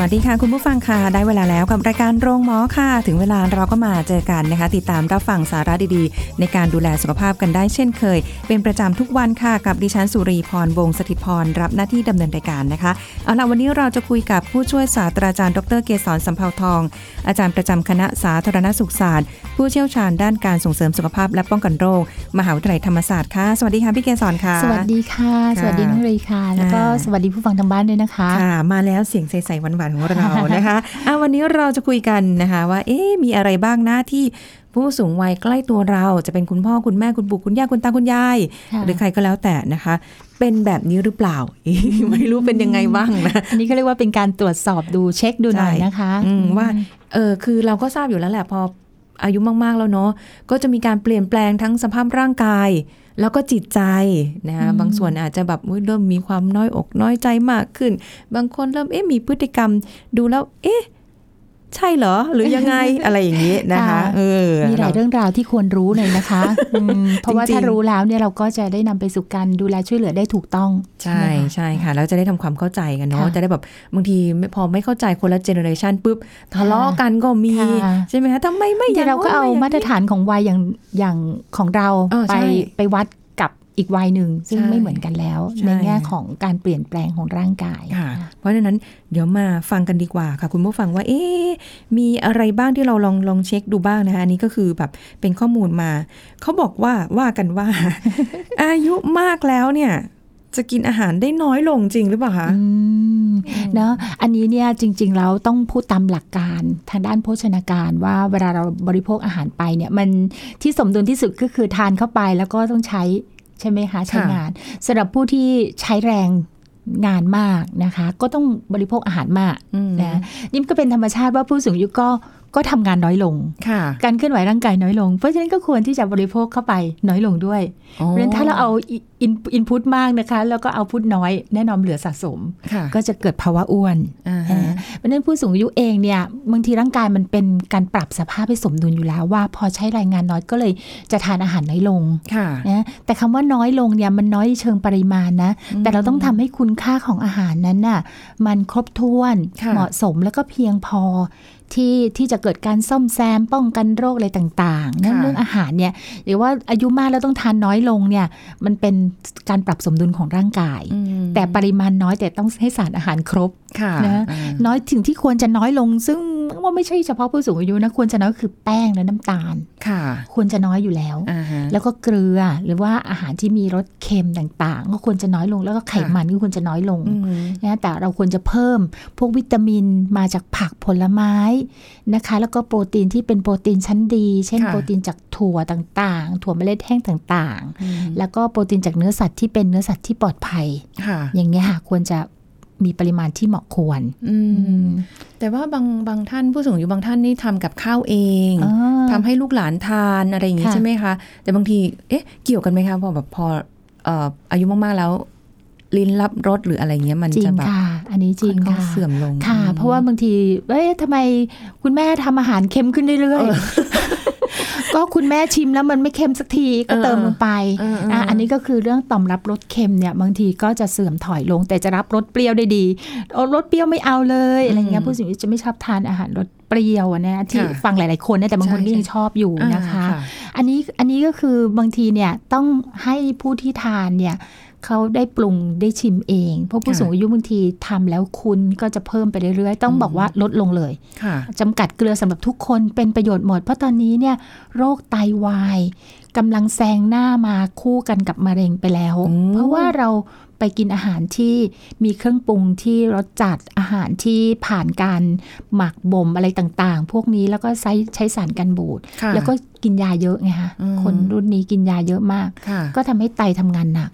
วัสดีค่ะ คุณผู้ฟังค่ะ ได้เวลาแล้วกับรายการโรงหมอค่ะ ถึงเวลาเราก็มาเจอกันนะคะ ติดตามรับฟังสาระดีๆ ในการดูแลสุขภาพกันได้เช่นเคย เป็นประจำทุกวันค่ะ กับดิฉันสุรีพรวงศสถิตพรรับหน้าที่ดำเนินรายการนะคะ เอาล่ะวันนี้เราจะคุยกับผู้ช่วยศาสตราจารย์ดรเกษรสัมภาทอง อาจารย์ประจำคณะสาธารณสุขศาสตร์ ผู้เชี่ยวชาญด้านการส่งเสริมสุขภาพและป้องกันโรค มหาวิทยาลัยธรรมศาสตร์ค่ะ สวัสดีค่ะพี่เกษรค่ะ สวัสดีค่ะ สวัสดีน้องรีค่ะ แล้วก็สวัสดีผู้ฟังทางบ้านด้วยนะคะ ค่ะ มาแล้วเสียงใสๆหวานๆของเรานะคะอะวันนี้เราจะคุยกันนะคะว่า เอ๊ะมีอะไรบ้างนะที่ผู้สูงวัยใกล้ตัวเราจะเป็นคุณพ่อคุณแม่คุณปู่คุณย่าคุณตาคุณยายค่ะหรือใครก็แล้วแต่นะคะ เป็นแบบนี้หรือเปล่า ไม่รู้เป็นยังไงบ้างนะอันนี้ก็เรียกว่าเป็นการตรวจสอบดูเช็คดูหน่อยใช่นะคะอืมว่าเออคือเราก็ทราบอยู่แล้วแหละพออายุมากๆแล้วเนาะก็จะมีการเปลี่ยนแปลงทั้งสภาพร่างกาย แล้วก็จิตใจนะคะบางส่วนอาจจะแบบอุ๊ยเริ่มมีความน้อยอกน้อยใจมากขึ้น บางคนเริ่มเอ๊ะมีพฤติกรรมดูแล้วเอ๊ะ ใช่เหรอ หรือยังไงอะไรอย่างนี้นะคะค่ะเออมีหลายเรื่องราวที่ควรรู้เลยนะคะอืมเพราะว่าจริงๆถ้ารู้แล้วเนี่ยเราก็จะได้นำไปสู่การดูแลช่วยเหลือได้ถูกต้อง ใช่ไหมคะใช่ค่ะ แล้วจะได้ทำความเข้าใจกันเนาะค่ะจะได้แบบบางทีไม่พอไม่เข้าใจคนละเจเนอเรชันปุ๊บทะเลาะกันก็มีค่ะใช่ไหมคะทำไมไม่แต่เราก็เอามาตรฐานของวัยอย่างอย่างของเราเออไปใช่ไปวัดกับ อีกวัยหนึ่งซึ่งใช่ไม่เหมือนกันแล้วใช่ในแง่ของการเปลี่ยนแปลงของร่างกายค่ะเพราะฉะนั้นเดี๋ยวมาฟังกันดีกว่าค่ะ คุณผู้ฟังว่าเอ๊ะมีอะไรบ้างที่เราลองลองเช็คดูบ้างนะคะอันนี้ก็คือแบบเป็นข้อมูลมาเขาบอกว่าว่ากันว่า อายุมากแล้วเนี่ยจะกินอาหารได้น้อยลงจริงหรือเปล่าคะอืมเนอะอันนี้เนี่ยจริง ๆ แล้วต้องพูดตามหลักการทางด้านโภชนาการว่าเวลาเราบริโภคอาหารไปเนี่ยมันที่สมดุลที่สุดก็คือทานเข้าไปแล้วก็ต้องใช้ ใช่ไหมคะใช้งานสำหรับผู้ที่ใช้แรงงานมากนะคะ ก็ต้องบริโภคอาหารมากอืมนะนี่มันก็เป็นธรรมชาติว่าผู้สูงอายุก็ ก็ทำงานน้อยลงค่ะการเคลื่อนไหวร่างกายน้อยลง เพราะฉะนั้นก็ควรที่จะบริโภคเข้าไปน้อยลงด้วย เพราะฉะนั้นถ้าเราเอาอินอินพุตมากนะคะ แล้วก็เอาพุตน้อยแน่นอนเหลือสะสมค่ะก็จะเกิดภาวะอ้วนอ่าอ่าฮะเพราะฉะนั้นผู้สูงอายุเองเนี่ยบางทีร่างกายมันเป็นการปรับสภาพให้สมดุลอยู่แล้ว ว่าพอใช้แรงงานน้อยก็เลยจะทานอาหารน้อยลงค่ะนะแต่คำว่าน้อยลงเนี่ยมันน้อยเชิงปริมาณนะ แต่เราต้องทำให้คุณค่าของอาหารนั้นน่ะมันครบถ้วนค่ะเหมาะสมแล้วก็เพียงพอ ที่ที่จะเกิดการซ่อมแซมป้องกันโรคอะไรต่างๆนั่นเรื่องอาหารเนี่ยหรือว่าอายุมากแล้วต้องทานน้อยลงเนี่ยมันเป็นการปรับสมดุลของร่างกายอืมแต่ปริมาณน้อยแต่ต้องให้สารอาหารครบค่ะนะอ่าน้อยถึงที่ควรจะน้อยลง ซึ่งว่าไม่ใช่เฉพาะผู้สูงอายุนะควรจะน้อยคือแป้งและน้ำตาลค่ะ ควรจะน้อยอยู่แล้วอ่าฮะแล้วก็เกลือหรือว่าอาหารที่มีรสเค็มต่างๆ ก็ควรจะน้อยลงแล้วก็ไขมันก็ควรจะน้อยลงอืมนะแต่เราควรจะเพิ่มพวกวิตามินมาจากผักผลไม้นะคะ แล้วก็โปรตีนที่เป็นโปรตีนชั้นดี เช่นค่ะโปรตีนจากถั่วต่างๆ ถั่วเมล็ดแห้งต่างอืมๆแล้วก็โปรตีนจากเนื้อสัตว์ที่เป็นเนื้อสัตว์ที่ปลอดภัยค่ะอย่างเงี้ยค่ะควรจะ มีปริมาณที่เหมาะควรอืมแต่ว่าบางบางท่านผู้สูงอายุบางท่านนี่ทำกับข้าวเองอ่าทำให้ลูกหลานทานอะไรอย่างงี้ค่ะใช่ไหมคะ แต่บางทีเอ๊ะเกี่ยวกันไหมคะพอแบบพอเอ่ออายุมากๆแล้วลิ้นรับรสหรืออะไรเงี้ยมันจริจะงแบบค่ะอันนี้จริงค่อนข้างค่ะเสื่อมลงค่ะอืมเพราะว่าบางทีเอ๊ะทำไมคุณแม่ทำอาหารเค็มขึ้นเรื่อยๆ ก็คุณแม่ชิมแล้วมันไม่เค็มสักทีก็เติมลงไปเออเอออะอันนี้ก็คือเรื่องต่อมรับรสเค็มเนี่ยบางทีก็จะเสื่อมถอยลง แต่จะรับรสเปรี้ยวได้ดีเอารสเปรี้ยวไม่เอาเลยอะไรเงี้ยผู้สูงอายุจะไม่ชอบทานอาหารรสเปรี้ยวอะนะที่ค่ะฟังหลาย ๆ คนนะแต่บางคนใช่ก็ยังชอบอยู่อ่านะคะ อันนี้อันนี้ก็คือบางทีเนี่ยต้องให้ผู้ที่ทานเนี่ย เขาได้ปรุงได้ชิมเอง เพราะผู้ค่ะสูงอายุบางทีทำแล้วคุณก็จะเพิ่มไปเรื่อยๆ ต้องบอกว่าลดลงเลยค่ะจำกัดเกลือสำหรับทุกคนเป็นประโยชน์หมด เพราะตอนนี้เนี่ยโรคไตวายกำลังแซงหน้ามาคู่กันกับมะเร็งไปแล้วอืมเพราะว่าเราไปกินอาหารที่มีเครื่องปรุงที่รสจัดอาหารที่ผ่านการหมักบ่มอะไรต่างๆ พวกนี้แล้วก็ใช้ใช้สารกันบูดค่ะแล้วก็กินยาเยอะไงคะอืมคนรุ่นนี้กินยาเยอะมากค่ะก็ทำให้ไตทำงานหนัก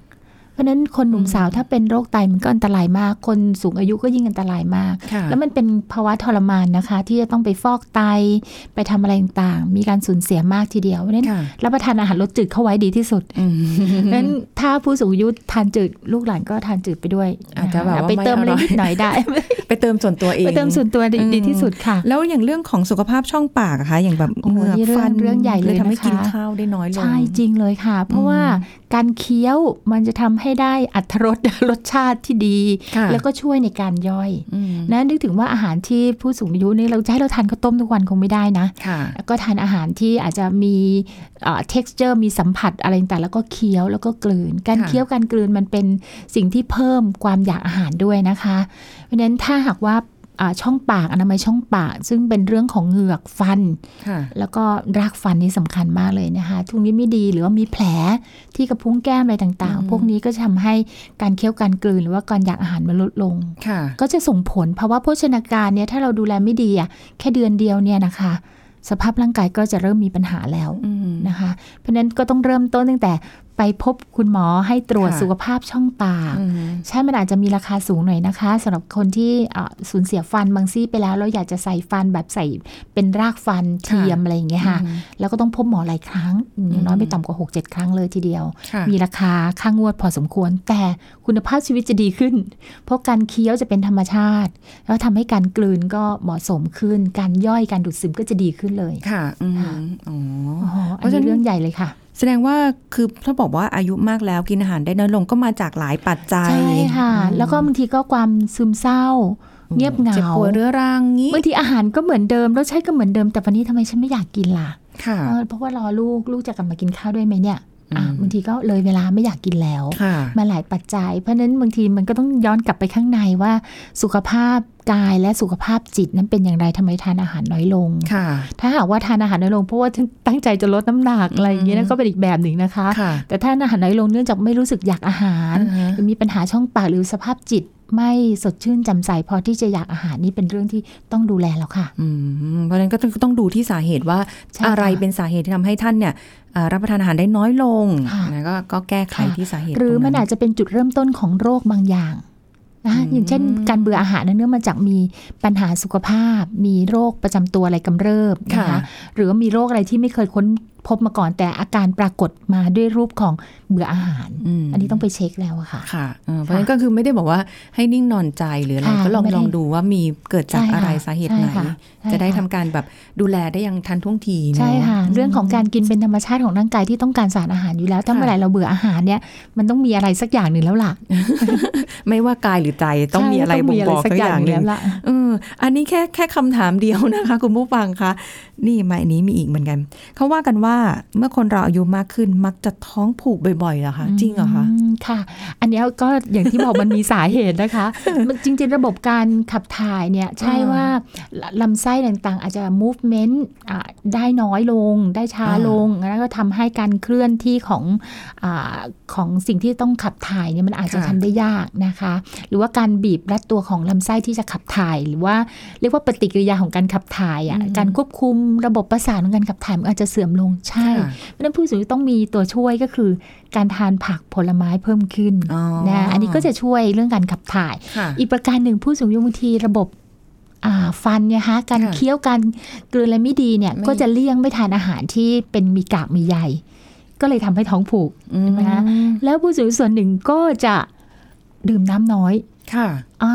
เพราะฉะนั้นคนหนุ่มสาวถ้าเป็นโรคไตมันก็อันตรายมาก คนสูงอายุก็ยิ่งอันตรายมากค่ะแล้วมันเป็นภาวะทรมานนะคะ ที่จะต้องไปฟอกไตไปทำอะไรต่างๆ มีการสูญเสียมากทีเดียวเพราะฉะนั้นค่ะรับประทานอาหารรสจืดเข้าไว้ดีที่สุดอืมเพราะฉะนั้นถ้าผู้สูงอายุทานจืดลูกหลานก็ทานจืดไปด้วยอาจจะแบบว่าไปเติมไม่อะไรอร่อยนิดหน่อยได้ ไปเติมส่วนตัวเองไปเติมส่วนตัวดีอืมดีที่สุดค่ะ แล้วอย่างเรื่องของสุขภาพช่องปากอะคะอย่างแบบโอ้เหงือกนี่เรื่องฟันเรื่องใหญ่เลยทำให้นะคะกินข้าวได้น้อยลงใช่จริงเลยค่ะ เพราะว่า การเคี้ยวมันจะทำให้ได้อัตรสรสชาติที่ดีค่ะแล้วก็ช่วยในการย่อยอืมนะนึกถึงว่าอาหารที่ผู้สูงอายุนี่เราจะให้เราทานข้าวต้มทุกวันคงไม่ได้นะค่ะแล้วก็ทานอาหารที่อาจจะมีเอ่อ texture มีสัมผัสอะไรต่างๆแล้วก็เคี้ยวแล้วก็กลืน การค่ะเคี้ยวการกลืนมันเป็นสิ่งที่เพิ่มความอยากอาหารด้วยนะคะ เพราะฉะนั้นถ้าหากว่าอ่า ช่องปากอนามัยช่องปาก ซึ่งเป็นเรื่องของเหงือกฟันค่ะแล้วก็รากฟันนี่สำคัญมากเลยนะคะทุกนี้ไม่ดีหรือว่ามีแผลที่กระพุ้งแก้มอะไรต่างอืมๆพวกนี้ก็จะทำให้การเคี้ยวการกลืนหรือว่าการอยากอาหารมันลดลงค่ะก็จะส่งผลภาวะโภชนาการเนี่ยถ้าเราดูแลไม่ดีอะแค่เดือนเดียวเนี่ยนะคะสภาพร่างกายก็จะเริ่มมีปัญหาแล้วอืมนะคะ เพราะฉะนั้นก็ต้องเริ่มต้นตั้งแต่ ไปพบคุณหมอให้ตรวจค่ะสุขภาพช่องปากอืมใช่มันอาจจะมีราคาสูงหน่อยนะคะสำหรับคนที่เอ่อสูญเสียฟันบางซี่ไปแล้วแล้วอยากจะใส่ฟันแบบใส่เป็นรากฟันเทียมอะไรอย่างเงี้ยค่ะอืมแล้วก็ต้องพบหมอหลายครั้งอย่างน้อยไม่ต่ำกว่า 6-7 ครั้งเลยทีเดียวค่ะมีราคาค่างวดพอสมควร แต่คุณภาพชีวิตจะดีขึ้น เพราะการเคี้ยวจะเป็นธรรมชาติ แล้วทำให้การกลืนก็เหมาะสมขึ้น การย่อยการดูดซึมก็จะดีขึ้นเลยค่ะอืมค่ะอ๋ออ๋อเพอันราะฉะนั้นี้นเรื่องใหญ่เลยค่ะ แสดงว่าคือถ้าบอกว่าอายุมากแล้วกินอาหารได้น้อยลงก็มาจากหลายปัจจัย ใช่ค่ะอืมแล้วก็บางทีก็ความซึมเศร้า เงียบเหงาเจ็บป่วยเรื้อรังงี้บางทีอาหารก็เหมือนเดิมรสชาติก็เหมือนเดิมแต่วันนี้ทำไมฉันไม่อยากกินล่ะค่ะเออเพราะว่ารอลูกลูกจะกลับมากินข้าวด้วยไหมเนี่ยอะอืม บางทีก็เลยเวลาไม่อยากกินแล้วค่ะมาหลายปัจจัย เพราะฉะนั้นบางทีมันก็ต้องย้อนกลับไปข้างในว่าสุขภาพกายและสุขภาพจิตนั้นเป็นอย่างไรทำไมทานอาหารน้อยลงค่ะ ถ้าหากว่าทานอาหารน้อยลงเพราะว่าตั้งใจจะลดน้ำหนักอะไรอย่างเงี้ยนะก็เป็นอีกแบบหนึ่งนะคะค่ะแต่ถ้าอาหารน้อยลงเนื่องจากไม่รู้สึกอยากอาหารอ่าฮะหรือมีปัญหาช่องปากหรือสภาพจิต ไม่สดชื่นแจำใสพอที่จะอยากอาหารนี่เป็นเรื่องที่ต้องดูแลแล้วค่ะอืมเพราะฉะนั้นก็ต้องต้องดูที่สาเหตุว่าใช่ค่ะอะไรเป็นสาเหตุที่ทำให้ท่านเนี่ยอ่ารับประทานอาหารได้น้อยลงค่ะนะก็ก็แก้ไขค่ะที่สาเหตุ หรือตงมันอาจจะเป็นจุดเริ่มต้นของโรคบางอย่างนะคะอืมอย่างเช่นการเบื่ออาหารนั้นเนื่องมาจากมีปัญหาสุขภาพ มีโรคประจำตัวอะไรกำเริบนะคะหรือว่ามีโรคอะไรที่ไม่เคยค้น พบมาก่อนแต่อาการปรากฏมาด้วยรูปของเบื่ออาหารมอันนี้ต้องไปเช็คแล้วอะค่ะ ค่ะเออเพราะฉะนั้นก็คือไม่ได้บอกว่าให้นิ่งนอนใจหรืออะไรค่ะก็ลองไม่ได้ลองดูว่ามีเกิดจากใช่ค่ะอะไรสาเหตุไหนใช่ค่ะใช่จะได้ค่ะทำการแบบดูแลได้อย่างทันท่วงทีเนอใช่ค่ะ เรื่องของการกินเป็นธรรมชาติของร่างกายที่ต้องการสารอาหารอยู่แล้ว ถ้าค่ะเมื่อไหร่เราเบื่ออาหารเนี่ยมันต้องมีอะไรสักอย่างหนึ่งแล้วล่ะ ไม่ว่ากายหรือใจต้องมีอะไรใช่บ่งบอกสักอย่างหนึ่งแล้วล่ะเอออันนี้แค่แค่คำถามเดียวนะคะ คุณผู้ฟังคะนี่มาอันนี้มีอีกเหมือนกันเขาว่ากันว่าเมื่อคนเราอายุมากขึ้นมักจะท้องผูกบ่อยๆเหรอคะจริงเหรอคะมค่ะ อันเนี้ยก็อย่างที่บอกมันมีสาเหตุนะคะ มันจริงๆระบบการขับถ่ายเนี่ยใช่อ่าว่าลำไส้ต่างๆ อาจจะ movement อ่าได้น้อยลงได้ช้าอ่าลงแล้วก็ทำให้การเคลื่อนที่ของอาของสิ่งที่ต้องขับถ่ายเนี่ยมันอาจจะทำได้ยากนะคะ หรือว่าการบีบรัดตัวของลำไส้ที่จะขับถ่าย หรือว่าเรียกว่าปฏิกิริยาของการขับถ่ายอะอืมการควบคุมระบบประสาทของการขับถ่ายมันอาจจะเสื่อมลงใช่ค่ะเพราะฉะนั้นผู้สูงอายุต้องมีตัวช่วยก็คือ การทานผักผลไม้เพิ่มขึ้นอ๋อนะอันนี้ก็จะช่วยเรื่องการขับถ่ายค่ะอีกประการหนึ่งผู้สูงอายุบางทีระบบอ่าฟันเนี่ยฮะการค่ะเคี้ยวการกลืนอะไรไม่ดีเนี่ยไม่ก็จะเลี่ยงไม่ทานอาหารที่เป็นมีกากมีใยก็เลยทำให้ท้องผูกอืใช่ไหมคะแล้วผู้สูงอายุส่วนหนึ่งก็จะดื่มน้ำน้อย ค่ะอ่า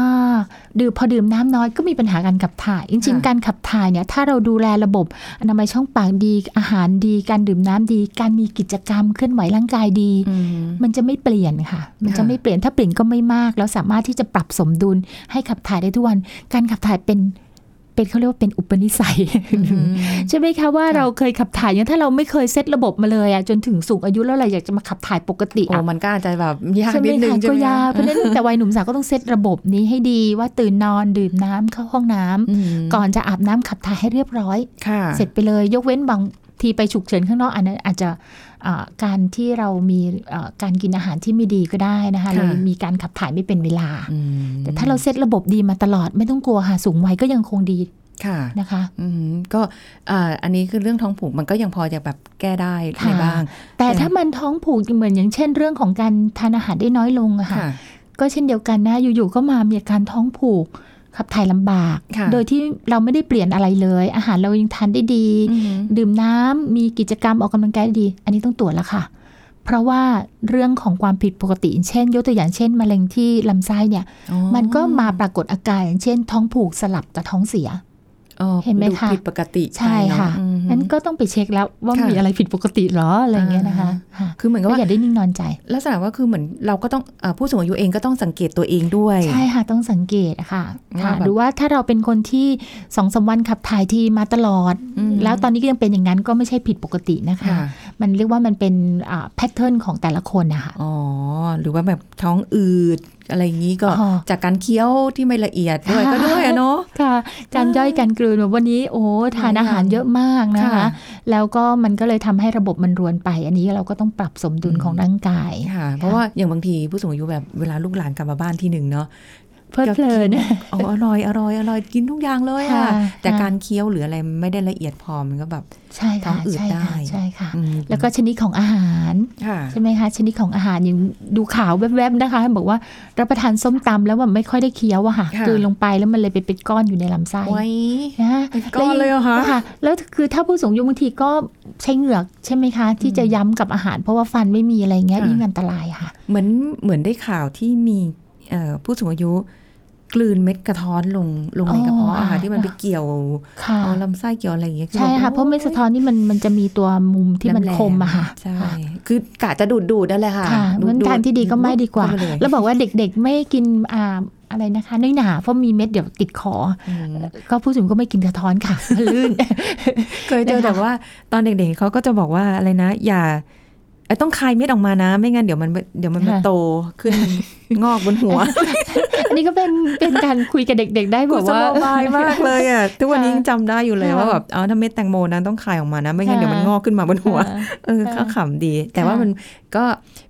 ดื่มพอดื่มน้ำน้อยก็มีปัญหาการขับถ่าย จริงค่ะๆการขับถ่ายเนี่ยถ้าเราดูแลระบบอนามัยช่องปากดีอาหารดีการดื่มน้ำดี การมีกิจกรรมเคลื่อนไหวร่างกายดีอืมมันจะไม่เปลี่ยนค่ะ มันจะค่ะไม่เปลี่ยนถ้าเปลี่ยนก็ไม่มาก แล้วสามารถที่จะปรับสมดุลให้ขับถ่ายได้ทุกวัน การขับถ่ายเป็น เป็นเขาเรียกว่าเป็นอุปนิสัยใช่ไหมคะว่าค่ะเราเคยขับถ่ายเนี่ยถ้าเราไม่เคยเซตระบบมาเลยอะจนถึงสูงอายุแล้วเราอยากจะมาขับถ่ายปกติโอ้อะมันก็อาจจะแบบยากใช่ไหมนิดนึงคะใช่ก็ไหมยากเพราะฉะนั้นแต่วัยหนุ่มสาวก็ต้องเซตระบบนี้ให้ดีว่าตื่นนอนดื่มน้ำเข้าห้องน้ำอืมก่อนจะอาบน้ำขับถ่ายให้เรียบร้อยค่ะเสร็จไปเลยยกเว้นบางทีไปฉุกเฉินข้างนอกอันนั้นอาจจะอ่า การที่เรามีอ่าการกินอาหารที่ไม่ดีก็ได้นะคะค่ะเลยมีการขับถ่ายไม่เป็นเวลาอืมแต่ถ้าเราเซตระบบดีมาตลอดไม่ต้องกลัวค่ะสูงวัยก็ยังคงดีค่ะนะคะอืมก็อ่าอันนี้คือเรื่องท้องผูกมันก็ยังพอจะแบบแก้ได้ค่ะในบ้าง แต่ถ้ามันท้องผูกเหมือนอย่างเช่น เรื่องของการทานอาหารได้น้อยลงอะค่ะค่ะก็เช่นเดียวกันนะอยู่ๆก็มามีอาการท้องผูก ขับถ่ายลำบากค่ะโดยที่เราไม่ได้เปลี่ยนอะไรเลย อาหารเรายังทานได้ดีอืมดื่มน้ำมีกิจกรรมออกกำลังกายได้ดี อันนี้ต้องตรวจแล้วค่ะ เพราะว่าเรื่องของความผิดปกติ เช่น ยกตัวอย่างเช่น มะเร็งที่ลำไส้เนี่ยอ๋อมันก็มาปรากฏอาการอย่างเช่น ท้องผูกสลับกับท้องเสียอ๋อเห็นไหมดูคะผิดปกติใช่ไปเนอค่ะอืมนั้น ก็ต้องไปเช็คแล้วว่าค่ะมีอะไรผิดปกติเหรออะไรอย่างเงี้ยนะคะค่ะคือเหมือนกับก็ว่าอย่าได้นิ่งนอนใจ ลักษณะว่าคือเหมือนเราก็ต้องเอ่อผู้สูงอายุเองก็ต้องสังเกตตัวเองด้วย ใช่ค่ะต้องสังเกตอะค่ะว่าค่ะแบบหรือว่าถ้าเราเป็นคนที่สองสามวันขับถ่ายทีมาตลอดอืมแล้วตอนนี้ก็ยังเป็นอย่างนั้นก็ไม่ใช่ผิดปกตินะคะค่ะมันเรียกว่ามันเป็นแพทเทิร์นของแต่ละคนนะคะอ๋อหรือว่าแบบท้องอืดอะไรอย่างนี้ก็อ๋อจากการเคี้ยวที่ไม่ละเอียดด้วยก็ด้วยอะเนาะค่ะการย่อยการกลืนวันนี้โอ้ทานอาหารเยอะมากนะคะค่ะแล้วก็มันก็เลยทำให้ระบบมันรวนไป อันนี้เราก็ต้องปรับสมดุลของร่างกายค่ะ เพราะว่าอย่างบางทีผู้สูงอายุแบบเวลาลูกหลานกลับมาบ้านที่หนึ่งเนาะ เพลิดเพลินอ๋ออร่อยอร่อยอร่อยกินทุกอย่างเลยค่ะอะแต่ค่ะการเคี้ยวหรืออะไรไม่ได้ละเอียดพอมันก็แบบใช่ท้ค่ะองอืดใช่ได้ค่ะใช่ค่ะอืมแล้วก็ชนิดของอาหารค่ะใช่ไหมคะชนิดของอาหารอย่างดูข่าวแวบๆนะคะ บอกว่ารับประทานส้มตำแล้วมันไม่ค่อยได้เคี้ยวอะค่ะค่ะกลืนลงไปแล้วมันเลยไปเป็นก้อนอยู่ในลำไส้ไว้นะเป็นก้อนเลยเหรอคะค่ะแล้วคือถ้าผู้สูงอายุบางทีก็ใช้เหงือกใช่ไหมคะ ที่จะย้ำกับอาหาร เพราะว่าฟันไม่มีอะไรเงี้ยค่ะยิ่งอันตรายค่ะ เหมือนเหมือนได้ข่าวที่มีเอ่อผู้สูงอายุ กลืนเม็ดกระท้อนลงลงในกระเพาะอ๋ออาหารอ่าที่มันไปเกี่ยวค่ะเอาลำไส้เกี่ยวอะไรอย่างเงี้ยใช่ค่ะเพราะเม็ดสะท้อนนี่มันมันจะมีตัวมุมที่มันแหลคมอะค่ะใช่คือกะจะดูดดูดนั่นแหละค่ะค่ะดูมันดทางที่ดีก็ไม่ดีกว่าเข้ไปเลยแล้วบอกว่าเด็กๆไม่กินอ่าอะไรนะคะน้อยหนาเพราะมีเม็ดเดี๋ยวติดคออืมก็ผู้สูงก็ไม่กินกระท้อนค่ะลื่นเคยเจอนะคะแต่ว่าตอนเด็กๆเขาก็จะบอกว่าอะไรนะ อย่าไอ้ต้องคายเม็ดออกมานะ ไม่งั้นเดี๋ยวมันเดี๋ยวมันมาค่ะโตขึ้นงอกบนหัว อันนี้ก็เป็นเป็นการคุยกับเด็ก ๆ ได้แบกุบศว่าโลบายมากเลยอะทุกวันนี้ค่ะยังจำได้อยู่เลยค่ะว่าแบบเอาถ้าเม็ดแตงโมนะต้องคายออกมานะไม่งั้นค่ะเดี๋ยวมันงอกขึ้นมาบนหัวค่ะเออค่ะก็ขำดี แต่ว่าค่ะมันก็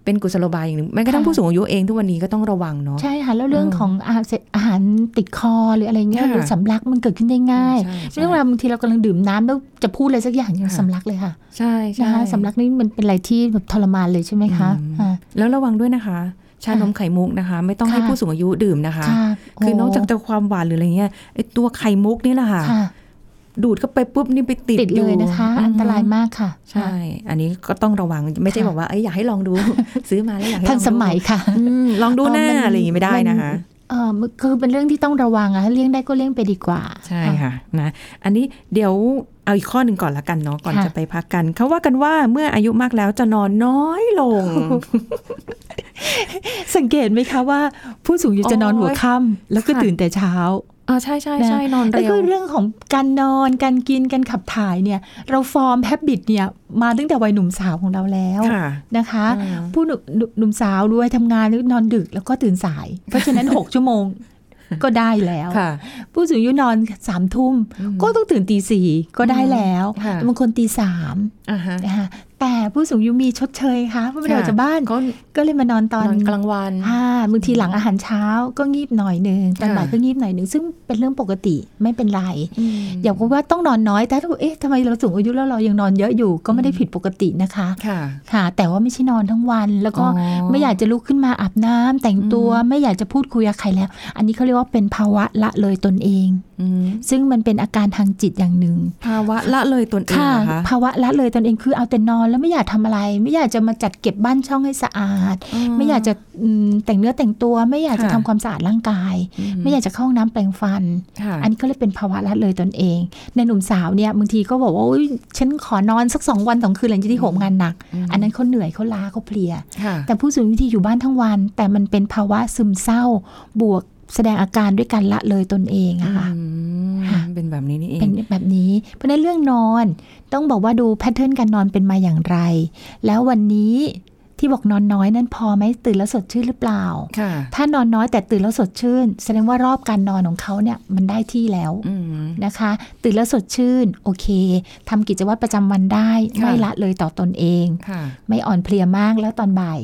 เป็นกุศโลบายอย่างหนึ่งแม้กระทั่งค่ะผู้สูงอายุเองทุกวันนี้ก็ต้องระวังเนาะใช่ค่ะแล้วเรื่องอืมของอาหารเสอาหารติดคอหรืออะไรเงี้ยค่ะหรือสำลักมันเกิดขึ้นได้ง่ายใช่ใช่เรื่องราวบางทีเรากำลังดื่มน้ำแล้วจะพูดอะไรสักอย่างยังค่ะสำลักเลยค่ะ ใช่ใช่นะคะสำลักนี่มันเป็นอะไรที่แบบทรมานเลยใช่ไหมคะอืมค่ะแล้วระวังด้วยนะคะ ชานมไข่มุกนะคะ ไม่ต้องให้ค่ะผู้สูงอายุดื่มนะคะค่ะคือนอกจากจะความหวานหรืออะไรเงี้ยไอตัวไข่มุกนี่แหละค่ะค่ะดูดเข้าไปปุ๊บนี่ไปติดติดเลยนะคะมอันตรายมากค่ะ ใช่ อันนี้ก็ต้องระวังไม่ใช่ค่ะบอกว่าเอ้ยอยากให้ลองดู ซื้อมาแล้วอยากให้ลทัอนงดูสมัยค่ะอืมลองดูหน้าเออมันอะไรอย่างงี้ไม่ได้นะคะ เออมันคือเป็นเรื่องที่ต้องระวังอะถ้าเลี่ยงได้ก็เลี่ยงไปดีกว่า ใช่ค่ะนะอันนี้เดี๋ยวเอาอีกข้อหนึ่งก่อนละกันเนาะก่อนค่ะจะไปพักกันเขาว่ากันว่าเมื่ออายุมากแล้วจะนอนน้อยลง สังเกตไหมคะว่า ผู้สูงอายุจะนอนหัวค่ำแล้วก็ค่ะตื่นแต่เช้า อ่าใช่ใช่นะใช่นอนก็เร็วคือเรื่องของการนอนการกินการขับถ่ายเนี่ย เรา form habit เนี่ยมาตั้งแต่วัยหนุ่มสาวของเราแล้วค่ะนะคะอืมผู้หนุ่มหนุ่มสาวด้วยทำงานหรือนอนดึกแล้วก็ตื่นสาย เพราะฉะนั้น 6 ชั่วโมงก็ได้แล้วค่ะผู้สูงอายุนอนสามทุ่มอืมก็ต้องตื่นตีสี่ก็ได้แล้วค่ะบางคนตีสามอ่าฮะนะคะ แต่ผู้สูงอายุมีชดเชยค่ะเพราะไม่ได้ออกจากบ้าน ก็ก็เลยมานอนตนอนอนกลางวันอ่าบางทีหลังอาหารเช้าก็งีบหน่อยหนึ่งตอนบ่ายค่ะก็งีบหน่อยหนึ่งซึ่งเป็นเรื่องปกติไม่เป็นไรมอย่าบอกว่าต้องนอนน้อยแต่ถ้าบอกเอ๊ะทำไมเราสูงอายุแล้วเรายังนอนเยอะอยู่ ก็ไม่ได้ผิดปกตินะคะค่ะค่ะแต่ว่าไม่ใช่นอนทั้งวันแล้วก็อ๋อไม่อยากจะลุกขึ้นมาอาบน้ำแต่งตัวไม่อยากจะพูดคุยกับใครแล้ว อันนี้เขาเรียกว่าเป็นภาวะละเลยตนเองอืมซึ่งมันเป็นอาการทางจิตอย่างหนึ่งภาวะละเลยตนเองค่ะเหรอคะภาวะละเลยตนเองคือเอาแต่นอนแล้วไม่อยากทำอะไร ไม่อยากจะมาจัดเก็บบ้านช่องให้สะอาด ไม่อยากจะอืมแต่งเนื้อแต่งตัว ไม่อยากจะค่ะทำความสะอาดร่างกาย ไม่อยากจะเข้าห้องน้ำแปรงฟันค่ะอันนี้ก็เลยเป็นภาวะละเลยตนเอง ในหนุ่มสาวเนี่ยบางทีก็บอกว่าอุ๊ยฉันขอนอนสักสองวันสองคืนหลังจากที่โหมงานหนัก อันนั้นเขาเหนื่อยเขาล้าเขาเพลียค่ะแต่ผู้สูงอายุที่อยู่บ้านทั้งวัน แต่มันเป็นภาวะซึมเศร้าบวก แสดงอาการด้วยการละเลยตนเองอะค่ะอืมค่ะเป็นแบบนี้นี่เอเป็นงแบบนี้ เพราะฉะนั้นเรื่องนอน ต้องบอกว่าดูแพทเทิร์นการนอนเป็นมาอย่างไร แล้ววันนี้ที่บอกนอนน้อยนั้นพอไหมตื่นแล้วสดชื่นหรือเปล่าค่ะถ้านอนน้อยแต่ตื่นแล้วสดชื่น แสดงว่ารอบการนอนของเขาเนี่ยมันได้ที่แล้วอืมนะคะ ตื่นแล้วสดชื่น โอเคทำกิจวัตรประจำวันได้ค่ะไม่ละเลยต่อตนเองค่ะไม่อ่อนเพลียมากแล้วตอนบ่าย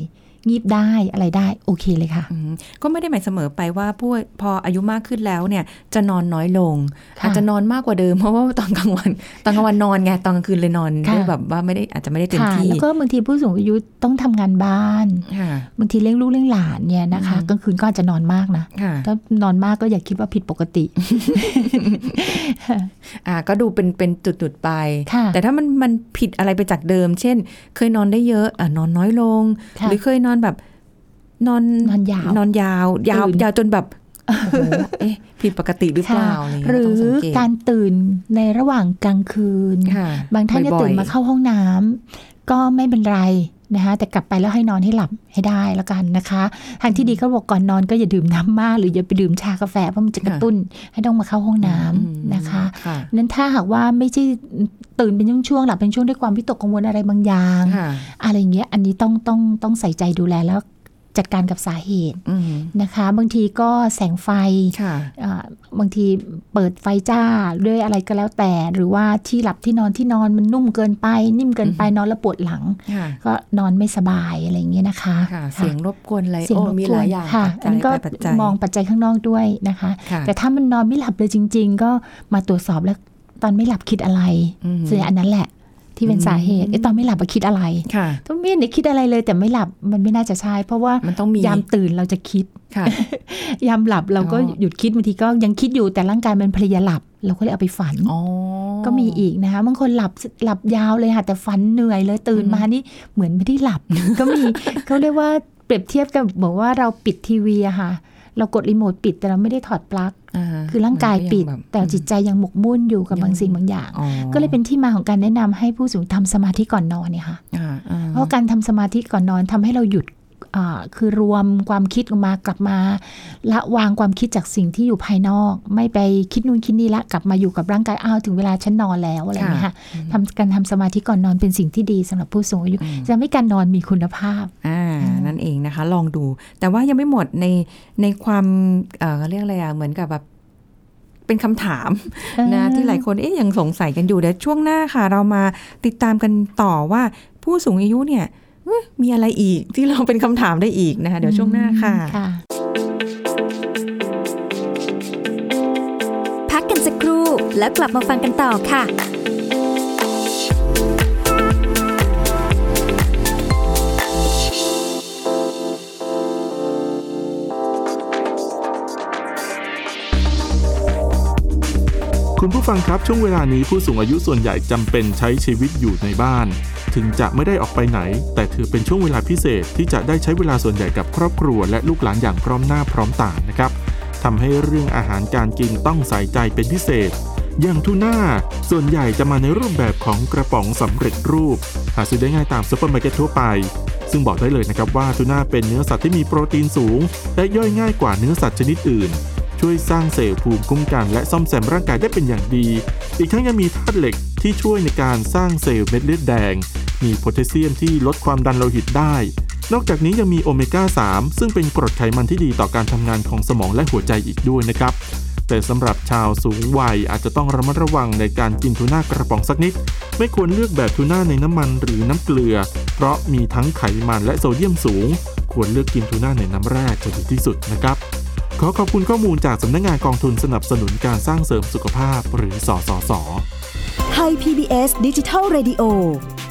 งีบได้อะไรได้โอเคเลยค่ะอืมก็ไม่ได้หมายเสมอไปว่าผู้พออายุมากขึ้นแล้วเนี่ยจะนอนน้อยลงค่ะอาจจะนอนมากกว่าเดิมเพราะว่าตอนกลางวันตอนกลางวันนอนไงตอนกลางคืนเลยนอนค่ะด้วยแบบว่าไม่ได้อาจจะไม่ได้เต็มค่ะที่แล้วก็บางทีผู้สูงอายุต้องทำงานบ้านค่ะบางทีเลี้ยงลูกเลี้ยงหลานเนี่ยนะคะอืมกลางคืนก็อาจจะนอนมากนะค่ะถ้านอนมากก็อย่าคิดว่าผิดปกติอ่าก็ดูเป็นเป็นจุดๆไปค่ะแต่ถ้ามันมันผิดอะไรไปจากเดิม เช่น เคยนอนได้เยอะอะนอนน้อยลงค่ะหรือเคยนอนแบบ นอนนอนยาวนอนยาวยาวตื่นยาวจนแบบโอ้โหเอ๊ะผิดปกติหรือเปล่าค่ะอะไรเงี้ยหรืต้องสังเกตการตื่นในระหว่างกลางคืนค่ะบางท่านจะบ่อยๆตื่นมาเข้าห้องน้ำก็ไม่เป็นไร นะคะแต่กลับไปแล้วให้นอนให้หลับให้ได้แล้วกันนะคะทางที่ดีเขาบอกก่อนนอนก็อย่าดื่มน้ำมาก หรืออย่าไปดื่มชากาแฟเพราะมันจะกระตุ้น ให้ต้องมาเข้าห้องน้ำอืมนะคะค่ะนั้นถ้าหากว่าไม่ใช่ตื่นเป็นช่วงๆหลับเป็นช่วงด้วยความวิตกกังวลอะไรบางอย่างค่ะอะไรอย่างเงี้ยอันนี้ต้องต้องต้องใส่ใจดูแลแล้ว จัดการกับสาเหตุอืมนะคะ บางทีก็แสงไฟค่ะอ่าบางทีเปิดไฟจ้าด้วยอะไรก็แล้วแต่ หรือว่าที่หลับที่นอนที่นอนมันนุ่มเกินไป นิ่มเกินไปนอนแล้วปวดหลังค่ะก็นอนไม่สบายอะไรอย่างเงี้ยนะคะค่ะเสียงรบกวนอะไรเสียงโอ้รบมีกหวลานยอย่างค่ะปัจอันนี้ก็จัยปัจจัยมองปัจจัยข้างนอกด้วยนะคะค่ะแต่ถ้ามันนอนไม่หลับเลยจริง ๆ ก็มาตรวจสอบแล้วตอนไม่หลับคิดอะไรอืมส่วนใหญ่อันนั้นแหละ ที่เป็นอืมสาเหตุไอ้ตอนไม่หลับอะคิดอะไรค่ะต้องไม่ได้คิดอะไรเลย แต่ไม่หลับมันไม่น่าจะใช่เพราะว่ามันต้องมียามตื่นเราจะคิดค่ะยามหลับเราก็อ๋อหยุดคิดบางทีก็ยังคิดอยู่แต่ร่างกายมันเพลียหลับ เราก็เลยเอาไปฝันอ๋อก็มีอีกนะคะบางคนหลับหลับยาวเลยค่ะแต่ฝันเหนื่อยเลยตื่นมานี่เหมือนไม่ได้หลับ ก็มีเขาเรียกว่าเปรียบเทียบกับบอกว่าเราปิดทีวีอะค่ะ เรากดรีโมทปิดแต่เราไม่ได้ถอดปลั๊กอ่า คือร่างกายปิดมันก็งบบแต่จิตใจยังหมกมุ่นอยู่กับบางสิ่งบางอย่างอ๋อก็เลยเป็นที่มาของการแนะนำให้ผู้สูงทำสมาธิก่อนนอนเนี่ยค่ะอ่าอ่าเพราะการทำสมาธิก่อนนอนทำให้เราหยุดอ่า คือรวมความคิดออกมากลับมา ละวางความคิดจากสิ่งที่อยู่ภายนอก ไม่ไปคิดนู่นคิดนี่ละกลับมาอยู่กับร่างกายอ้าวถึงเวลาฉันนอนแล้วอะไรอย่างเงี้ยค่ะทำการทำสมาธิก่อนนอนเป็นสิ่งที่ดีสำหรับผู้สูงอายุจะทำให้การนอนมีคุณภาพอ่านั่นเองนะคะ ลองดู แต่ว่ายังไม่หมดในในความเอ่อเรียกอะไรอะเหมือนกับแบบเป็นคำถามนะที่หลายคนเอ๊ยยังสงสัยกันอยู่เดี๋ยวช่วงหน้าค่ะ เรามาติดตามกันต่อว่าผู้สูงอายุเนี่ยเอ้ย มีอะไรอีกที่เราเป็นคำถามได้อีกนะคะ เดี๋ยวช่วงหน้าค่ะค่ะพักกันสักครู่แล้วกลับมาฟังกันต่อค่ะคุณผู้ฟังครับช่วงเวลานี้ผู้สูงอายุส่วนใหญ่จำเป็นใช้ชีวิตอยู่ในบ้าน ถึงจะไม่ได้ออกไปไหน แต่ถือเป็นช่วงเวลาพิเศษที่จะได้ใช้เวลาส่วนใหญ่กับครอบครัวและลูกหลานอย่างพร้อมหน้าพร้อมตานะครับทำให้เรื่องอาหารการกินต้องใส่ใจเป็นพิเศษ อย่างทูน่าส่วนใหญ่จะมาในรูปแบบของกระป๋องสำเร็จรูป หาซื้อได้ง่ายตามซุปเปอร์มาร์เก็ตทั่วไป ซึ่งบอกได้เลยนะครับว่าทูน่าเป็นเนื้อสัตว์ที่มีโปรตีนสูง และย่อยง่ายกว่าเนื้อสัตว์ชนิดอื่น ช่วยสร้างเซลล์ภูมิคุ้มกันและซ่อมแซมร่างกายได้เป็นอย่างดี อีกทั้งยังมีธาตุเหล็กที่ช่วยในการสร้างเซลล์เม็ดเลือดแดง มีโพแทสเซียมที่ลดความดันโลหิตได้ นอกจากนี้ยังมีโอเมก้า 3 ซึ่งเป็นกรดไขมันที่ดีต่อการทำงานของสมองและหัวใจอีกด้วยนะครับ แต่สำหรับชาวสูงวัยอาจจะต้องระมัดระวังในการกินทูน่ากระป๋องสักนิด ไม่ควรเลือกแบบทูน่าในน้ำมันหรือน้ำเกลือ เพราะมีทั้งไขมันและโซเดียมสูง ควรเลือกกินทูน่าในน้ำแร่จะดีที่สุดนะครับขอขอบคุณข้อมูลจากสำนักงานกองทุนสนับสนุนการสร้างเสริมสุขภาพหรือสสส ไทย PBS ดิจิทัล Radio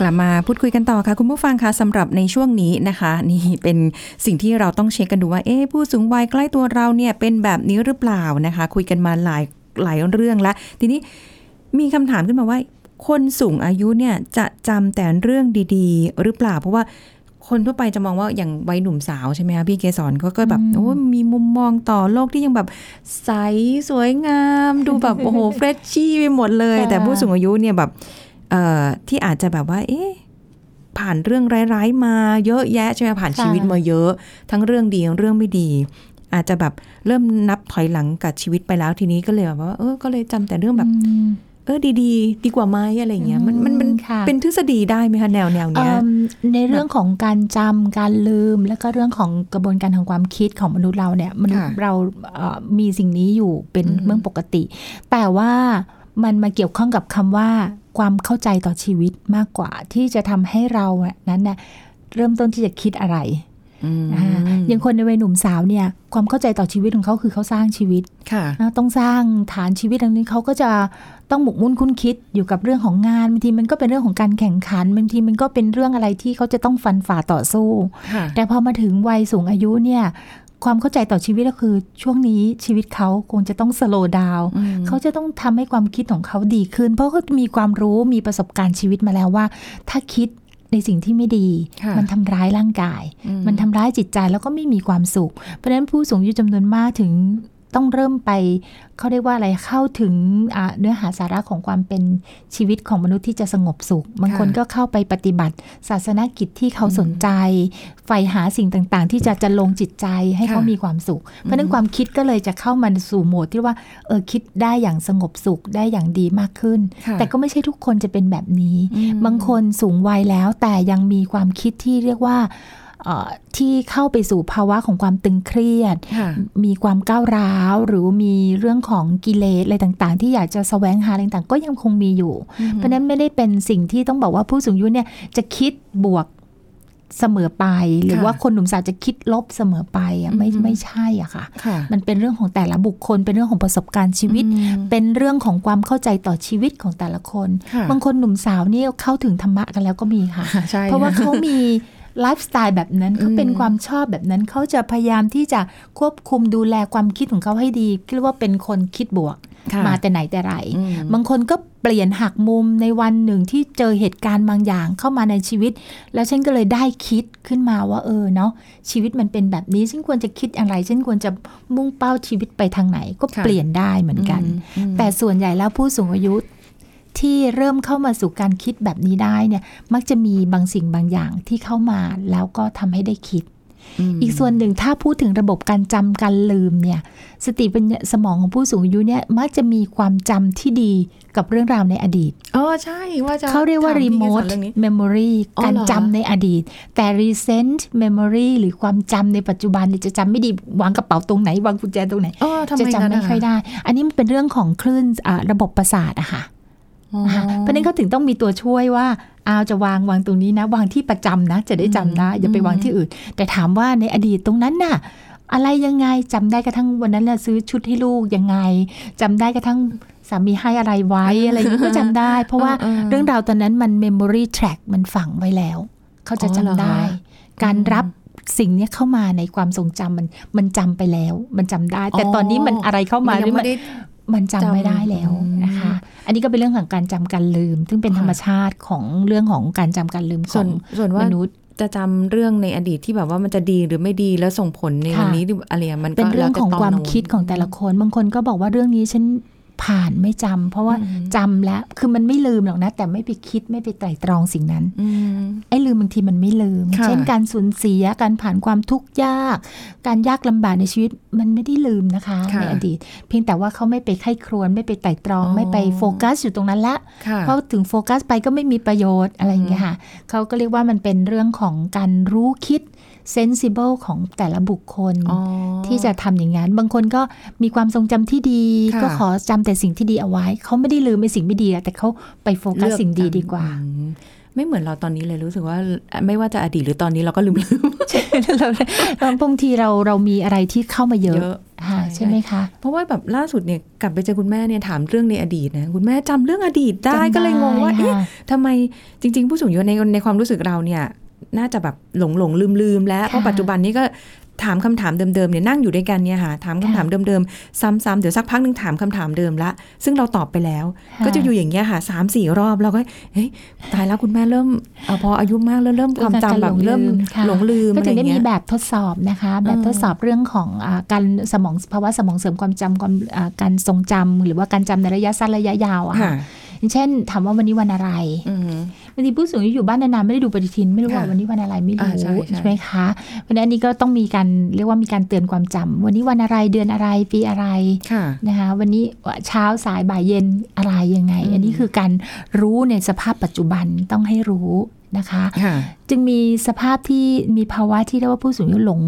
กลับมาพูดคุยกันต่อค่ะ คุณผู้ฟังคะสำหรับในช่วงนี้นะคะ นี่เป็นสิ่งที่เราต้องเช็คกันดูว่าเอ๊ะผู้สูงวัยใกล้ตัวเราเนี่ยเป็นแบบนี้หรือเปล่านะคะ คุยกันมาหลายหลายเรื่องแล้วทีนี้มีคำถามขึ้นมาว่า คนสูงอายุเนี่ยจะจำแต่เรื่องดีๆ หรือเปล่า เพราะว่าคนทั่วไปจะมองว่าอย่างวัยหนุ่มสาวใช่ไหมคะพี่เกสรก็ก็แบบโอ้มีมุมมองต่อโลกที่ยังแบบใสสวยงาม ดูแบบโอ้โหเฟรชชี่ไปหมดเลยค่ะแต่ผู้สูงอายุเนี่ยแบบเอ่อ ที่อาจจะแบบว่า เอ๊ะผ่านเรื่องร้ายๆมาเยอะแยะใช่ไหมผ่านค่ะชีวิตมาเยอะ ทั้งเรื่องดีทั้งเรื่องไม่ดี อาจจะแบบเริ่มนับถอยหลังกับชีวิตไปแล้วทีนี้ก็เลยแบบว่าเออก็เลยจำแต่เรื่องแบบอืมเออดีๆดีกว่าไหมอะไรเงี้ยมันมันมันค่ะเป็นทฤษฎีได้ไหมคะแนวแนวเนี้ยเอิ่มในเรื่องของการจำการลืม แล้วก็เรื่องของกระบวนการทางความคิดของมนุษย์เราเนี่ยมนุษย์ค่ะเราเอ่อมีสิ่งนี้อยู่เป็นอือฮึเรื่องปกติ แต่ว่า มันมาเกี่ยวข้องกับคำว่า ความเข้าใจต่อชีวิตมากกว่า ที่จะทำให้เราอะนั้นน่ะเริ่มต้นที่จะคิดอะไรอืมนะคะอย่างคนในวัยหนุ่มสาวเนี่ย ความเข้าใจต่อชีวิตของเขาคือเขาสร้างชีวิตค่ะนะต้องสร้างฐานชีวิตอันนี้เขาก็จะต้องหมกมุ่นคุ้นคิดอยู่กับเรื่องของงานบางทีมันก็เป็นเรื่องของการแข่งขันบางทีมันก็เป็นเรื่องอะไรที่เขาจะต้องฟันฝ่าต่อสู้ค่ะแต่พอมาถึงวัยสูงอายุเนี่ย ความเข้าใจต่อชีวิตก็คือ ช่วงนี้ชีวิตเขาคงจะต้องสโลดาวอืมเขาจะต้องทำให้ความคิดของเขาดีขึ้น เพราะเขามีความรู้มีประสบการณ์ชีวิตมาแล้วว่า ถ้าคิดในสิ่งที่ไม่ดีค่ะมันทำร้ายร่างกายอืมันทำร้ายจิตใจแล้วก็ไม่มีความสุข เพราะฉะนั้นผู้สูงอายุจำนวนมากถึง ต้องเริ่มไปเขาเรียกว่าอะไรเข้าถึงอ่าเนื้อหาสาระของความเป็นชีวิตของมนุษย์ที่จะสงบสุข บางคนก็เข้าไปปฏิบัติ ศาสนกิจที่เขาสนใจใฝ่หาสิ่งต่างๆ ที่จะจะลงจิตใจให้เขามีความสุข เพราะฉะนั้นความคิดก็เลยจะเข้ามาสู่โหมดที่ว่าเออคิดได้อย่างสงบสุขได้อย่างดีมากขึ้นค่ะแต่ก็ไม่ใช่ทุกคนจะเป็นแบบนี้อืมบางคนสูงวัยแล้วแต่ยังมีความคิดที่เรียกว่าเอ่อ ที่เข้าไปสู่ภาวะของความตึงเครียดค่ะมีความก้าวร้าว หรือมีเรื่องของกิเลสอะไรต่างๆ ที่อยากจะแสวงหาอะไรต่างๆ ก็ยังคงมีอยู่ เพราะฉะนั้นไม่ได้เป็นสิ่งที่ต้องบอกว่าผู้สูงอายุเนี่ยจะคิดบวกเสมอไป หรือค่ะว่าคนหนุ่มสาวจะคิดลบเสมอไปอะไม่อืมไม่ใช่อะค่ะค่ะ มันเป็นเรื่องของแต่ละบุคคล เป็นเรื่องของประสบการณ์ชีวิตอืมเป็นเรื่องของความเข้าใจต่อชีวิตของแต่ละคนค่ะบางคนหนุ่มสาวนี่เข้าถึงธรรมะกันแล้วก็มีค่ะใช่เพราะว่าเขามี ไลฟ์สไตล์แบบนั้นเขาเป็นความชอบแบบนั้นเขาจะพยายามที่จะควบคุมดูแลความคิดของเขาให้ดีเรียกว่าเป็นคนคิดบวกค่ะมาแต่ไหนแต่ไรอืมบางคนก็เปลี่ยนหักมุมในวันหนึ่งที่เจอเหตุการณ์บางอย่างเข้ามาในชีวิต แล้วฉันก็เลยได้คิดขึ้นมาว่าเออเนาะชีวิตมันเป็นแบบนี้ฉันควรจะคิดอะไรฉันควรจะมุ่งเป้าชีวิตไปทางไหน ก็ค่ะเปลี่ยนได้เหมือนกันอืมแต่ส่วนใหญ่แล้วผู้สูงอายุ ที่เริ่มเข้ามาสู่การคิดแบบนี้ได้เนี่ย มักจะมีบางสิ่งบางอย่างที่เข้ามาแล้วก็ทำให้ได้คิดมอีกส่วนหนึ่งถ้าพูดถึงระบบการจำการลืมเนี่ย สติปัญญาสมองของผู้สูงอายุเนี่ยมักจะมีความจำที่ดีกับเรื่องราวในอดีตอ๋อใช่ว่าจะเขาเรียกว่าถมพี่เกส remote เรื่องนี้ memory อ๋อการเหรอจำในอดีต แต่ recent memory หรือความจำในปัจจุบันเนี่ยจะจำไม่ดีวางกระเป๋าตรงไหน วางกุญแจตรงไหนอ๋อทำไมจะจำงั้นไม่อะค่อยได้ อันนี้มันเป็นเรื่องของคลื่นอ่าระบบประสาทอะค่ะอ๋อนะคะ เพราะฉะนั้นเขาถึงต้องมีตัวช่วยว่าเอาจะวางวางตรงนี้นะ วางที่ประจำนะ จะได้จำได้อย่าไปวางที่อื่น แต่ถามว่าในอดีตตรงนั้นน่ะ อะไรยังไงจำได้กระทั่งวันนั้นน่ะซื้อชุดให้ลูกยังไงจำได้กระทั่งสามีให้อะไรไว้อะไรอย่างนี้ก็จำได้ เพราะว่าเออเออเรื่องราวตอนนั้นมัน memory track มันฝังไว้แล้ว เขาจะอ๋อจำเหรอได้คะการรับสิ่งเนี้ยเข้ามาในความทรงจำมันมันจำไปแล้ว มันจำได้ แต่ตอนนี้มันอะไรเข้ามามันยังนี่มัไม่นได้มันจำไม่ได้แล้วอืมนะคะ อันนี้ก็เป็นเรื่องของการจำการลืม ซึ่งเป็นค่ะธรรมชาติของเรื่องของการจำการลืมขส่วอนงส่วนมว่านุษย์จะจำเรื่องในอดีตที่แบบว่ามันจะดีหรือไม่ดีแล้วส่งผลในค่ะวันนี้หรืออะไรอะมันก็เป็นเรื่องของแล้ความแต่ตนคิดของแต่ละคน บางคนก็บอกว่าเรื่องนี้ฉัน ผ่านไม่จำเพราะว่าอืมจำแล้วคือมันไม่ลืมหรอกนะ แต่ไม่ไปคิดไม่ไปไตร่ตรองสิ่งนั้นอืมไอ้ลืมบางทีมันไม่ลืมค่ะเช่นการสูญเสียการผ่านความทุกข์ยาก การยากลำบากในชีวิตมันไม่ได้ลืมนะคะค่ะในอดีต เพียงแต่ว่าเขาไม่ไปไข้ครวญไม่ไปไตร่ตรองอ๋อไม่ไปโฟกัสอยู่ตรงนั้นละค่ะเพราะถึงโฟกัสไปก็ไม่มีประโยชน์อะไรอย่างเงี้ยค่ะเขาก็เรียกว่ามันเป็นเรื่องของการรู้คิด sensible ของแต่ละบุคคลอ๋อที่จะทำอย่างนั้น บางคนก็มีความทรงจำที่ดีค่ะก็ขอจำแต่สิ่งที่ดีเอาไว้ เขาไม่ได้ลืมไปสิ่งไม่ดีอะแต่เขาไปโฟกัสเลือกสิ่งดีจำดีกว่าอืมไม่เหมือนเราตอนนี้เลยรู้สึกว่าไม่ว่าจะอดีตหรือตอนนี้เราก็ลืมลืมเราบางทีเราเรามีอะไรที่เข้ามาเยอะเยอะค่ะใช่ใช่ไหมคะ เพราะว่าแบบล่าสุดเนี่ยกลับไปเจอคุณแม่เนี่ยถามเรื่องในอดีตนะคุณแม่จำเรื่องอดีตได้จำได้ก็เลยงงว่าเอ๊ะค่ะทำไมจริง ๆ ผู้สูงอายุในในความรู้สึกเราเนี่ย น่าจะแบบหลงหลงลืมลืมๆแล้วเพราะค่ะปัจจุบันนี้ก็ถามคำถามเดิมๆเนี่ยนั่งอยู่ด้วยกันเนี่ยค่ะถามคำถามเดิมๆซ้ำๆเดี๋ยวสักพักหนึ่งถามคำถามเดิมละ ซึ่งเราตอบไปแล้วค่ะก็จะอยู่อย่างเงี้ยค่ะสามสี่รอบเราก็เฮ้ยตายแล้วคุณแม่เริ่มเออพออายุมากแล้วเริ่มความจำแบบเริ่มค่ะหลงลืมก็อะไรถึงได้เงี้มียแบบทดสอบนะคะ แบบเออทดสอบเรื่องของอาการสมองภาวะสมองเสริมความจำความอ่าการทรงจำหรือว่าการจำในระยะสั้นระยะยาวอะค่ะค่ะอย่างเช่นถามว่าวันนี้วันอะไรอืม บางทีผู้สูงอายุอยู่บ้านนานๆไม่ได้ดูปฏิทิน ไม่รู้ว่าค่ะวันนี้วันอะไรไม่อ่ารู้ใช่ใช่ใช่ไหมคะเพราะฉะนั้นอันนี้ก็ต้องมีการเรียกว่ามีการเตือนความจำวันนี้วันอะไรเดือนอะไรปีอะไรค่ะนะคะวันนี้เช้าสายบ่ายเย็นอะไรยังไงอืมอันนี้คือการรู้ในสภาพปัจจุบันต้องให้รู้นะคะค่ะจึงมีสภาพที่มีภาวะที่เรียกว่าผู้สูงอายุหลง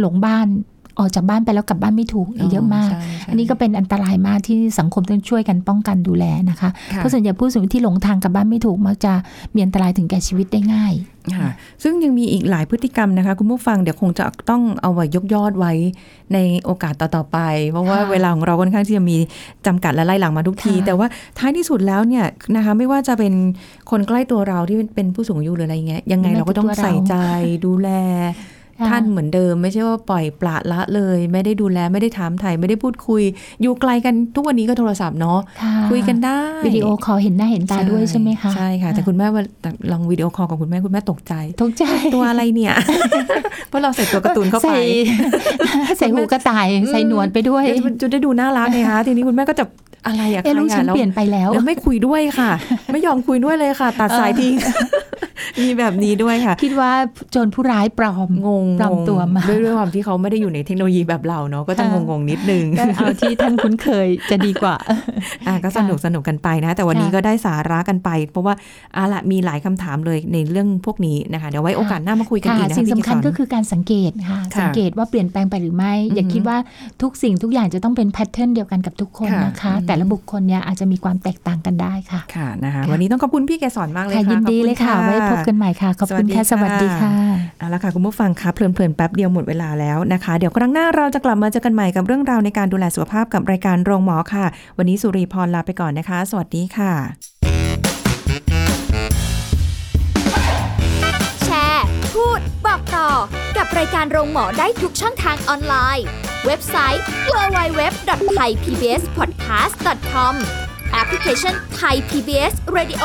หลงบ้าน ออกจากบ้านไปแล้วกลับบ้านไม่ถูกเยอะมากใช่ใช่อันนี้ก็เป็นอันตรายมากที่สังคมต้องช่วยกันป้องกันดูแลนะคะค่ะเพราะส่วนใหญ่ผู้สูงอายุที่หลงทางกลับบ้านไม่ถูกมักจะมีอันตรายถึงแก่ชีวิตได้ง่ายค่ะซึ่งยังมีอีกหลายพฤติกรรมนะคะ คุณผู้ฟังเดี๋ยวคงจะต้องเอาไว้ยกยอดไว้ในโอกาสต่อๆไป เพราะว่าค่ะเวลาของเราค่อนข้างที่จะมีจำกัดและไล่หลังมาทุกทีค่ะแต่ว่าท้ายที่สุดแล้วเนี่ยนะคะไม่ว่าจะเป็นคนใกล้ตัวเราที่เป็นผู้สูงอายุหรืออะไรเงี้ยยังไงเราก็ต้องใส่ใจดูแลค่ะ ท่านเหมือนเดิม ไม่ใช่ว่าปล่อยปละละเลย ไม่ได้ดูแลไม่ได้ถามไถ่ไม่ได้พูดคุย อยู่ไกลกันทุกวันนี้ก็โทรศัพท์เนาะค่ะคุยกันได้วิดีโอคอลเห็นหน้าเห็นตาด้วยใช่ไหมคะใช่ค่ะ แต่คุณแม่ว่าลองวิดีโอคอลกับคุณแม่คุณแม่ตกใจทุกใจตัวอะไรเนี่ย เพราะเราใส่ตัวการ์ตูนเข้าไป ใส่ใส่หูกระต่ายใส่หนวดไปด้วยเดี๋ยวจะได้ดูน่ารักไงคะทีนี้คุณแม่ก็จะอะไรอะเอ๊ะลูกฉันแล้วเปลี่ยนไปแล้วแล้ว ไม่คุยด้วยค่ะ ไม่ยอมคุยด้วยเลยค่ะ ตัดสายทิ้ง มีแบบนี้ด้วยค่ะ คิดว่าโจรผู้ร้ายปลอมงงปลอมตัวมาด้วยด้วยความที่เขาไม่ได้อยู่ในเทคโนโลยีแบบเราเนาะก็จะค่ะงงๆนิดนึงก็เอาที่ท่านคุ้นเคยจะดีกว่าอะก็สนุกสนุกกันไปนะ แต่วันนี้ค่ะก็ได้สาระกันไป เพราะว่าอาละมีหลายคำถามเลยในเรื่องพวกนี้นะคะเดี๋ยวไว้โอกาสหน้ามาคุยกันอีกค่ะนะคะสิ่งพี่สำคัญเกศรก็คือการสังเกตค่ะค่ะสังเกตว่าเปลี่ยนแปลงไปหรือไม่ อย่าอือฮึคิดว่าทุกสิ่งทุกอย่างจะต้องเป็นแพทเทิร์นเดียวกันกับทุกคนค่ะนะคะอืมแต่ละบุคคลเนี่ยอาจจะมีความแตกต่างกันได้ค่ะค่ะนะคะค่ะวันนี้ต้องขอบคุณพี่เกศรมากเลยค่ะค่ะยินดีขอบณเลยค่ะไว้พบกันใหม่ค่ะ ขอบคุณค่ะสสวัวัสสดีดีค่ะค่ะเอาละค่ะ คุณผู้ฟังคะเพลินๆแป๊บเดียวหมดเวลาแล้วนะคะ เดี๋ยวครั้งหน้าเราจะกลับมาเจอกันใหม่กับเรื่องราวในการดูแลสุขภาพกับรายการโรงหมอค่ะ วันนี้สุรีพรลาไปก่อนนะคะ สวัสดีค่ะ แชร์ พูด บอกต่อ กับรายการโรงหมอได้ทุกช่องทางออนไลน์ เว็บไซต์ www.thaipbspodcast.com แอปพลิเคชัน Thai PBS Radio